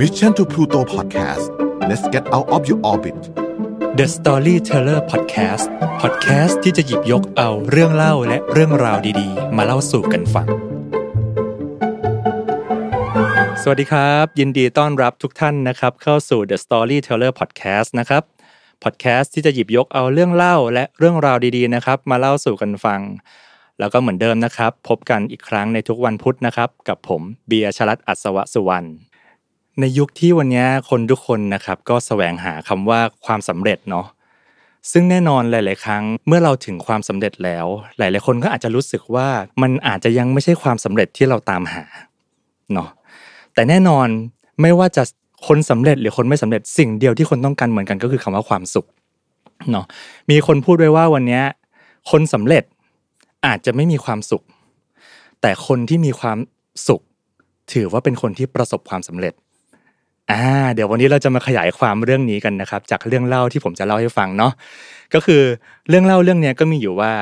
Mission to Pluto Podcast let's get out of your orbit The Storyteller Podcast Podcast ที่จะหยิบยกเอาเรื่องเล่าและเรื่องราวดีๆ มาเล่าสู่กันฟัง สวัสดีครับ ยินดีต้อนรับทุกท่านนะครับ เข้าสู่ The Storyteller Podcast นะครับ Podcast ที่จะหยิบยกเอาเรื่องเล่าและเรื่องราวดีๆนะครับ มาเล่าสู่กันฟัง แล้วก็เหมือนเดิมนะครับ พบกันอีกครั้งในทุกวันพุธนะครับ กับผมเบียร์ชลัดอัศวสุวรรณ ในยุคที่วันนี้คนทุกคนนะครับก็แสวงหาคำว่าความสำเร็จเนาะซึ่งแน่นอนหลาย ๆ ครั้งเมื่อเราถึงความสำเร็จแล้ว หลาย ๆ คนก็อาจจะรู้สึกว่ามันอาจจะยังไม่ใช่ความสำเร็จที่เราตามหาเนาะแต่แน่นอนไม่ว่าจะคนสำเร็จหรือคนไม่สำเร็จสิ่งเดียวที่คนต้องการเหมือนกันก็คือคำว่าความสุขเนาะมีคนพูดไว้ว่าวันนี้คนสำเร็จอาจจะไม่มีความสุข แต่คนที่มีความสุข ถือว่าเป็นคนที่ประสบความสำเร็จ อ่าเดี๋ยววันนี้เราจะมาขยายความเรื่องนี้กันนะครับ จากเรื่องเล่าที่ผมจะเล่าให้ฟังเนาะก็คือเรื่องเล่าเรื่องนี้ก็มีอยู่ว่า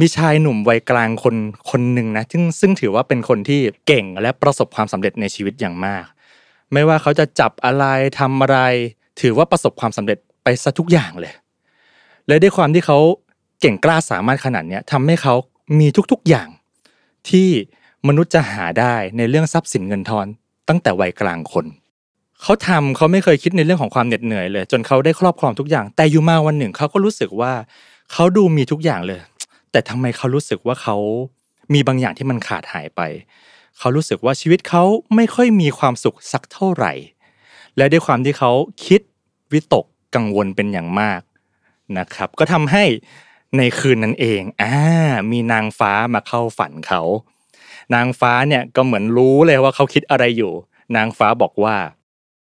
มีชายหนุ่มวัยกลางคนคนหนึ่งนะซึ่งซึ่งถือว่าเป็นคนที่เก่งและประสบความสำเร็จในชีวิตอย่างมาก ไม่ว่าเขาจะจับอะไรทำอะไร ถือว่าประสบความสำเร็จไปซะทุกอย่างเลย และด้วยความที่เขาเก่งกล้าสามารถขนาดนี้ทำให้เขามีทุกๆอย่าง ที่มนุษย์จะหาได้ในเรื่องทรัพย์สินเงินทองตั้งแต่วัยกลางคน เขาทำเขาไม่เคยคิดในเรื่องของความเหน็ดเหนื่อยเลย จนเขาได้ครอบครองทุกอย่าง แต่อยู่มาวันหนึ่งเขาก็รู้สึกว่าเขาดูมีทุกอย่างเลย แต่ทำไมเขารู้สึกว่าเขามีบางอย่างที่มันขาดหายไป เขารู้สึกว่าชีวิตเขาไม่ค่อยมีความสุขสักเท่าไหร่ และด้วยความที่เขาคิดวิตกกังวลเป็นอย่างมากนะครับ ก็ทำให้ในคืนนั้นเองอ่ามีนางฟ้ามาเข้าฝันเขา นางฟ้าเนี่ยก็เหมือนรู้เลยว่าเขาคิดอะไรอยู่ นางฟ้าบอกว่า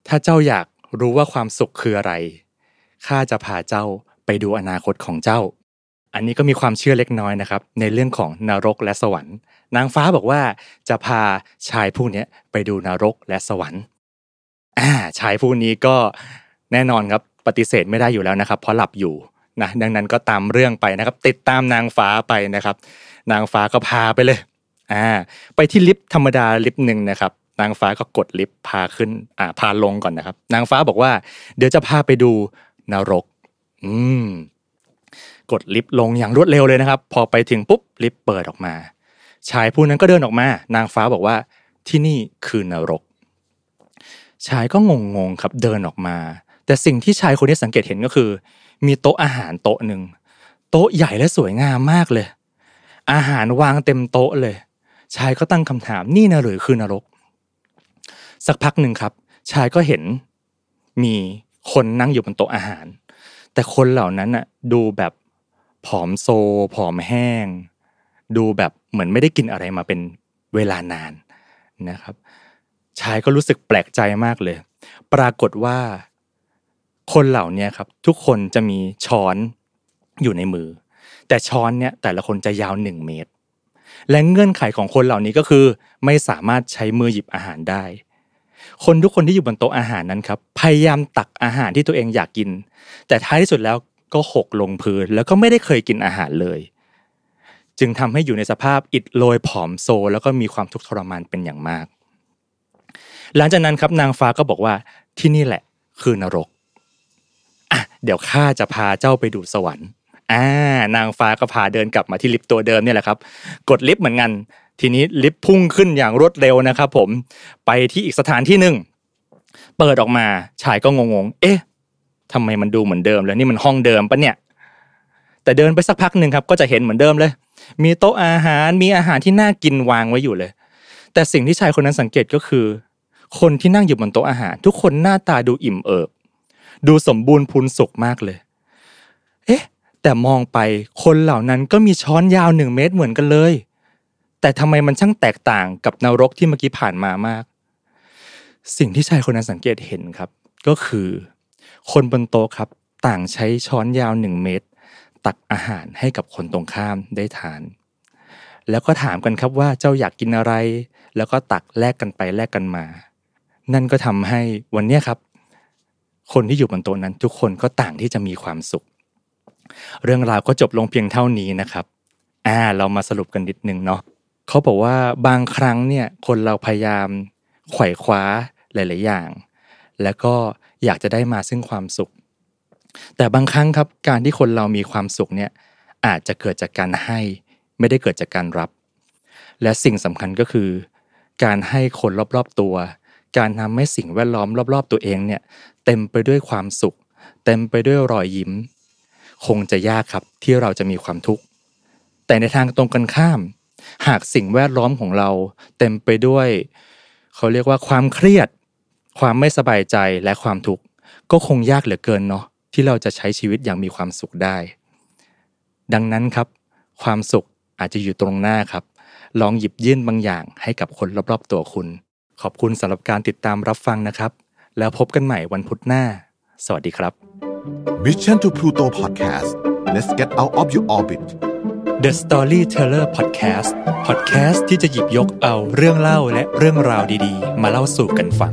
ถ้าเจ้าอยากรู้ว่าความสุขคืออะไร ข้าจะพาเจ้าไปดูอนาคตของเจ้า อันนี้ก็มีความเชื่อเล็กน้อยนะครับ ในเรื่องของนรกและสวรรค์ นางฟ้าบอกว่าจะพาชายผู้นี้ไปดูนรกและสวรรค์อ่าชายผู้นี้ก็แน่นอนครับปฏิเสธไม่ได้อยู่แล้วนะครับ เพราะหลับอยู่นะดังนั้นก็ตามเรื่องไปนะครับ ติดตามนางฟ้าไปนะครับ นางฟ้าก็พาไปเลยอ่าไปที่ลิฟต์ธรรมดาลิฟต์หนึ่งนะครับ นางฟ้าก็กดลิฟต์พาขึ้นอ่าพาลงก่อนนะครับ นางฟ้าบอกว่า เดี๋ยวจะพาไปดูนรก อืม กดลิฟต์ลงอย่างรวดเร็วเลยนะครับ พอไปถึงปุ๊บลิฟต์เปิดออกมา ชายผู้นั้นก็เดินออกมา นางฟ้าบอกว่าที่นี่คือนรก ชายก็งงๆครับเดินออกมา แต่สิ่งที่ชายคนนี้สังเกตเห็นก็คือ มีโต๊ะอาหารโต๊ะหนึ่งโต๊ะใหญ่และสวยงามมากเลย อาหารวางเต็มโต๊ะเลย ชายก็ตั้งคำถามนี่นะหรือคือนรก สักพักหนึ่งครับ ชายก็เห็นมีคนนั่งอยู่บนโต๊ะอาหาร แต่คนเหล่านั้นน่ะดูแบบผอมโซผอมแห้ง ดูแบบเหมือนไม่ได้กินอะไรมาเป็นเวลานานนะครับ ชายก็รู้สึกแปลกใจมากเลย ปรากฏว่า คนเหล่านี้ครับ ทุกคนจะมีช้อนอยู่ในมือ แต่ช้อนเนี่ยแต่ละคนจะยาวหนึ่งเมตร และเงื่อนไขของคนเหล่านี้ก็คือ ไม่สามารถใช้มือหยิบอาหารได้ คนทุกคนที่อยู่บนโต๊ะอาหารนั้นครับพยายามตักอาหารที่ตัวเองอยากกิน แต่ท้ายที่สุดแล้วก็หกลงพื้นแล้วก็ไม่ได้เคยกินอาหารเลย จึงทำให้อยู่ในสภาพอิดโรยผอมโซ แล้วก็มีความทุกข์ทรมานเป็นอย่างมาก หลังจากนั้นครับนางฟ้าก็บอกว่าที่นี่แหละคือนรกอะเดี๋ยวข้าจะพาเจ้าไปดูสวรรค์อ่านางฟ้าก็พาเดินกลับมาที่ลิฟต์ตัวเดิมเนี่ยแหละครับ กดลิฟต์เหมือนกัน ทีนี้ลิฟต์พุ่งขึ้นอย่างรวดเร็วนะครับผมไปที่อีกสถานที่หนึ่งเปิดออกมาชายก็งงๆ เอ๊ะทำไมมันดูเหมือนเดิมเลยนี่มันห้องเดิมปะเนี่ย แต่เดินไปสักพักหนึ่งครับ ก็จะเห็นเหมือนเดิมเลย มีโต๊ะอาหารมีอาหารที่น่ากินวางไว้อยู่เลย แต่สิ่งที่ชายคนนั้นสังเกตก็คือ คนที่นั่งอยู่บนโต๊ะอาหาร ทุกคนหน้าตาดูอิ่มเอิบดูสมบูรณ์พูนสุขมากเลย เอ๊ะ แต่มองไปคนเหล่านั้นก็มีช้อนยาวหนึ่งเมตรเหมือนกันเลย แต่ทำไมมันช่างแตกต่างกับนรกที่เมื่อกี้ผ่านมามาก สิ่งที่ชายคนนั้นสังเกตเห็นครับ ก็คือ คนบนโต๊ะครับ ต่างใช้ช้อนยาวหนึ่งเมตร ตักอาหารให้กับคนตรงข้ามได้ทาน แล้วก็ถามกันครับว่าเจ้าอยากกินอะไร แล้วก็ตักแลกกันไปแลกกันมา นั่นก็ทำให้วันนี้ครับ คนที่อยู่บนโต๊ะนั้นทุกคนก็ต่างที่จะมีความสุข เรื่องราวก็จบลงเพียงเท่านี้นะครับอ่าเรามาสรุปกันนิดนึงเนาะ เขาบอกว่าบางครั้งเนี่ยคนเราพยายามไขว่คว้าหลาย ๆ อย่าง แล้วก็อยากจะได้มาซึ่งความสุข แต่บางครั้งครับการที่คนเรามีความสุขเนี่ยอาจจะเกิดจากการให้ไม่ได้เกิดจากการรับ และสิ่งสำคัญก็คือ การให้คนรอบ ๆ ตัว การทำให้สิ่งแวดล้อมรอบ ๆ ตัวเองเนี่ยเต็มไปด้วยความสุข เต็มไปด้วยรอยยิ้ม คงจะยากครับที่เราจะมีความทุกข์แต่ในทางตรงกันข้าม หากสิ่งแวดล้อมของเราเต็มไปด้วย เขาเรียกว่าความเครียด ความไม่สบายใจและความทุกข์ก็คงยากเหลือเกินเนาะที่เราจะใช้ชีวิตอย่างมีความสุขได้ ดังนั้นครับ ความสุขอาจจะอยู่ตรงหน้าครับ ลองหยิบยื่นบางอย่างให้กับคนรอบๆตัวคุณ ขอบคุณสำหรับการติดตามรับฟังนะครับ แล้วพบกันใหม่วันพุธหน้า สวัสดีครับ Mission to Pluto Podcast let's get out of your orbit The Storyteller Podcast Podcast ที่จะหยิบยกเอาเรื่องเล่าและเรื่องราวดีๆ มาเล่าสู่กันฟัง